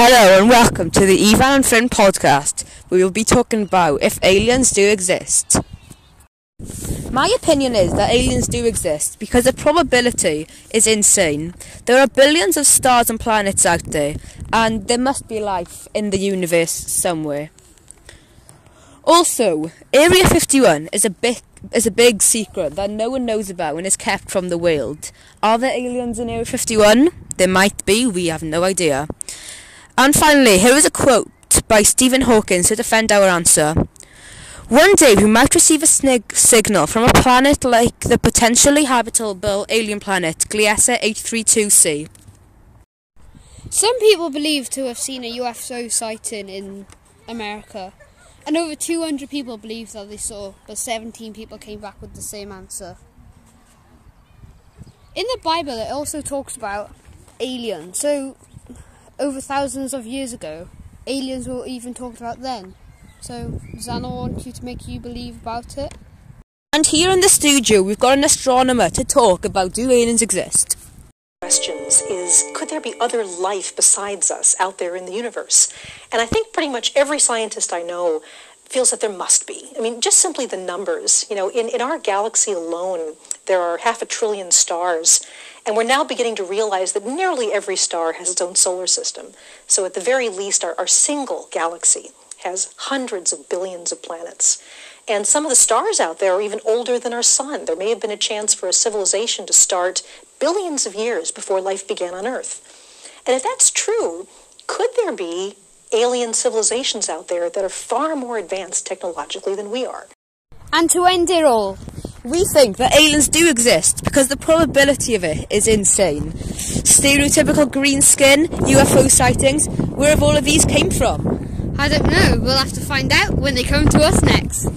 Hello and welcome to the Evan and Flynn podcast. We will be talking about if aliens do exist. My opinion is that aliens do exist because the probability is insane. There are billions of stars and planets out there, and there must be life in the universe somewhere. Also, Area 51 is a big is a big secret that no one knows about and is kept from the world. Are there aliens in Area 51? There might be, we have no idea. And finally, here is a quote by Stephen Hawking to defend our answer. One day we might receive a snig- signal from a planet like the potentially habitable alien planet Gliese 832c. Some people believe to have seen a UFO sighting in America, and over 200 people believe that they saw, but 17 people came back with the same answer. In the Bible, it also talks about aliens, so over thousands of years ago, aliens were even talked about then. So, does wants you to make you believe about it? And here in the studio, we've got an astronomer to talk about do aliens exist? questions is could there be other life besides us out there in the universe? And I think pretty much every scientist I know feels that there must be. I mean, just simply the numbers. You know, in, in our galaxy alone, there are half a trillion stars. And we're now beginning to realize that nearly every star has its own solar system. So at the very least, our, our single galaxy has hundreds of billions of planets. And some of the stars out there are even older than our sun. There may have been a chance for a civilization to start billions of years before life began on Earth. And if that's true, could there be alien civilizations out there that are far more advanced technologically than we are? And to end it all, We think that aliens do exist because the probability of it is insane. Stereotypical green skin, UFO sightings, where have all of these came from? I don't know, we'll have to find out when they come to us next.